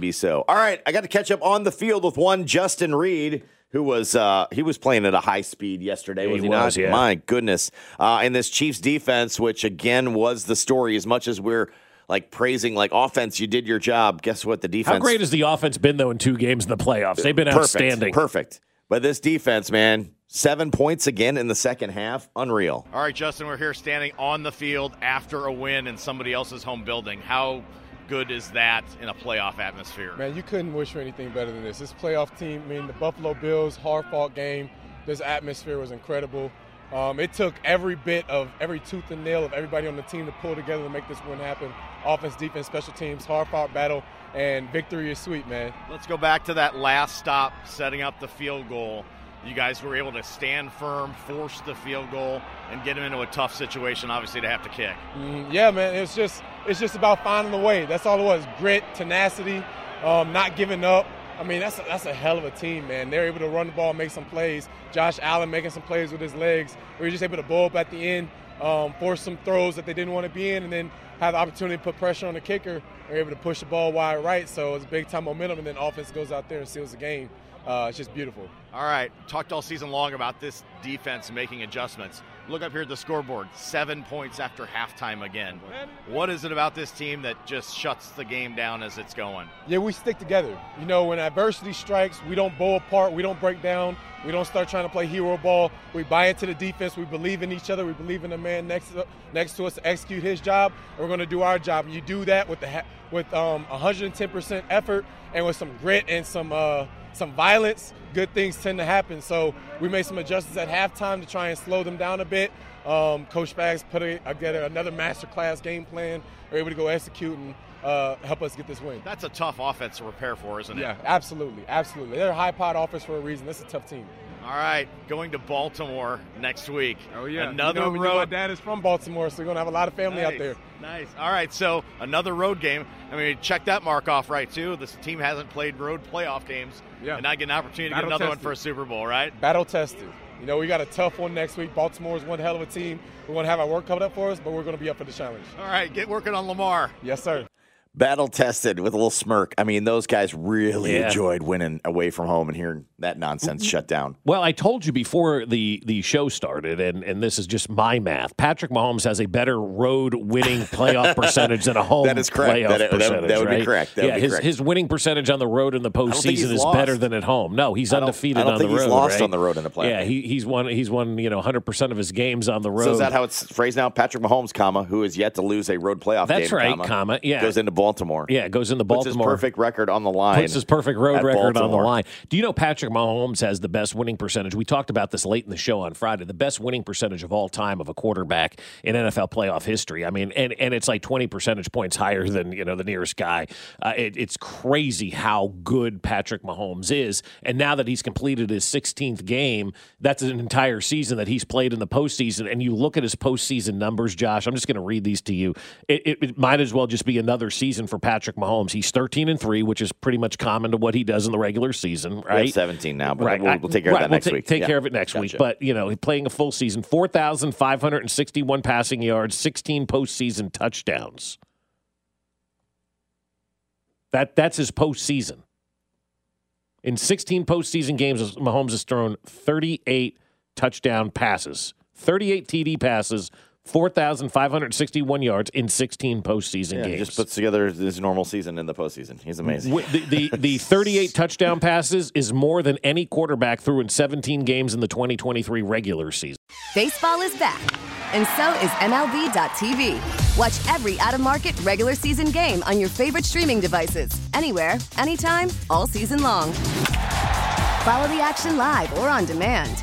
Be so. All right, I got to catch up on the field with one Justin Reid, who was uh, he was playing at a high speed yesterday. Was He he, was, not? yeah. My goodness. Uh, and this Chiefs defense, which again was the story, as much as we're like praising like offense, you did your job. Guess what? The defense. How great has the offense been though in two games in the playoffs? They've been perfect, outstanding. Perfect. But this defense, man, seven points again in the second half, unreal. All right, Justin, we're here standing on the field after a win in somebody else's home building. How good is that in a playoff atmosphere? Man, you couldn't wish for anything better than this. This playoff team, I mean, the Buffalo Bills, hard fought game. This atmosphere was incredible. Um, it took every bit of every tooth and nail of everybody on the team to pull together to make this win happen. Offense, defense, special teams, hard fought battle, and victory is sweet, man. Let's go back to that last stop, setting up the field goal. You guys were able to stand firm, force the field goal, and get them into a tough situation, obviously, to have to kick. Mm, yeah, man, it's just it's just about finding a way. That's all it was: grit, tenacity, um, not giving up. I mean, that's a, that's a hell of a team, man. They're able to run the ball, make some plays. Josh Allen making some plays with his legs. We were just able to blow up at the end, um, force some throws that they didn't want to be in, and then have the opportunity to put pressure on the kicker. They're able to push the ball wide right, so it's big time momentum, and then offense goes out there and seals the game. Uh, it's just beautiful. All right, talked all season long about this defense making adjustments. Look up here at the scoreboard, seven points after halftime again. What is it about this team that just shuts the game down as it's going? Yeah, we stick together. You know, when adversity strikes, we don't bow apart, we don't break down, we don't start trying to play hero ball. We buy into the defense, we believe in each other, we believe in the man next to, next to us to execute his job, and we're going to do our job. And you do that with the with um, 110% effort and with some grit and some uh, some violence. Good things tend to happen. So we made some adjustments at halftime to try and slow them down a bit. Um, Coach Spags put together another masterclass game plan. We're able to go execute and uh, help us get this win. That's a tough offense to prepare for, isn't it? Yeah, absolutely, absolutely. They're a high pot offense for a reason. This is a tough team. All right, going to Baltimore next week. Oh yeah, another you know, My road. dad is from Baltimore, so we're gonna have a lot of family out there. Nice. All right, so another road game. I mean, check that mark off right too. This team hasn't played road playoff games, Yeah. and not get an opportunity to get Battle another one for a Super Bowl, right? Battle tested. You know, we got a tough one next week. Baltimore is one hell of a team. We're gonna have our work cut up for us, but we're gonna be up for the challenge. All right, get working on Lamar. Yes, sir. Battle tested with a little smirk. I mean, those guys really Yeah. enjoyed winning away from home and hearing that nonsense mm-hmm. shut down. Well, I told you before the, the show started, and, and this is just my math. Patrick Mahomes has a better road winning playoff percentage than a home That is correct. playoff That- that would- percentage. that would be correct. That would yeah, be his, correct. his winning percentage on the road in the postseason is lost. better than at home. No, he's undefeated I don't on think the he's road. lost right? on the road in the playoff. Yeah, he, he's won. He's won. You know, 100 percent of his games on the road. So is that how it's phrased now? Patrick Mahomes, comma, who is yet to lose a road playoff That's game, right, comma, comma, yeah. goes into Baltimore. Yeah, goes into Baltimore. perfect record on the line. Puts his perfect road record on the line. Do you know Patrick Mahomes has the best winning percentage? We talked about this late in the show on Friday. The best winning percentage of all time of a quarterback in NFL playoff history. I mean, and, and it's like 20 percentage points higher than, you know, the nearest guy. Uh, it, it's crazy how good Patrick Mahomes is. And now that he's completed his 16th game, that's an entire season that he's played in the postseason. And you look at his postseason numbers, Josh, I'm just going to read these to you. It, it, it might as well just be another season for Patrick Mahomes. He's 13 and 3, which is pretty much common to what he does in the regular season, right? 17 now, but Right. we'll, we'll take care of that we'll next ta- week. Take Yeah. care of it next week. But, you know, playing a full season, 4,561 passing yards, 16 postseason touchdowns. That That's his postseason. In 16 postseason games, Mahomes has thrown 38 touchdown passes, 38 TD passes, 4,561 yards in 16 postseason Yeah, he games. just puts together his normal season in the postseason. He's amazing. The, the, the 38 touchdown passes is more than any quarterback threw in 17 games in the 2023 regular season. Baseball is back, and so is MLB.tv. Watch every out of market regular season game on your favorite streaming devices, anywhere, anytime, all season long. Follow the action live or on demand.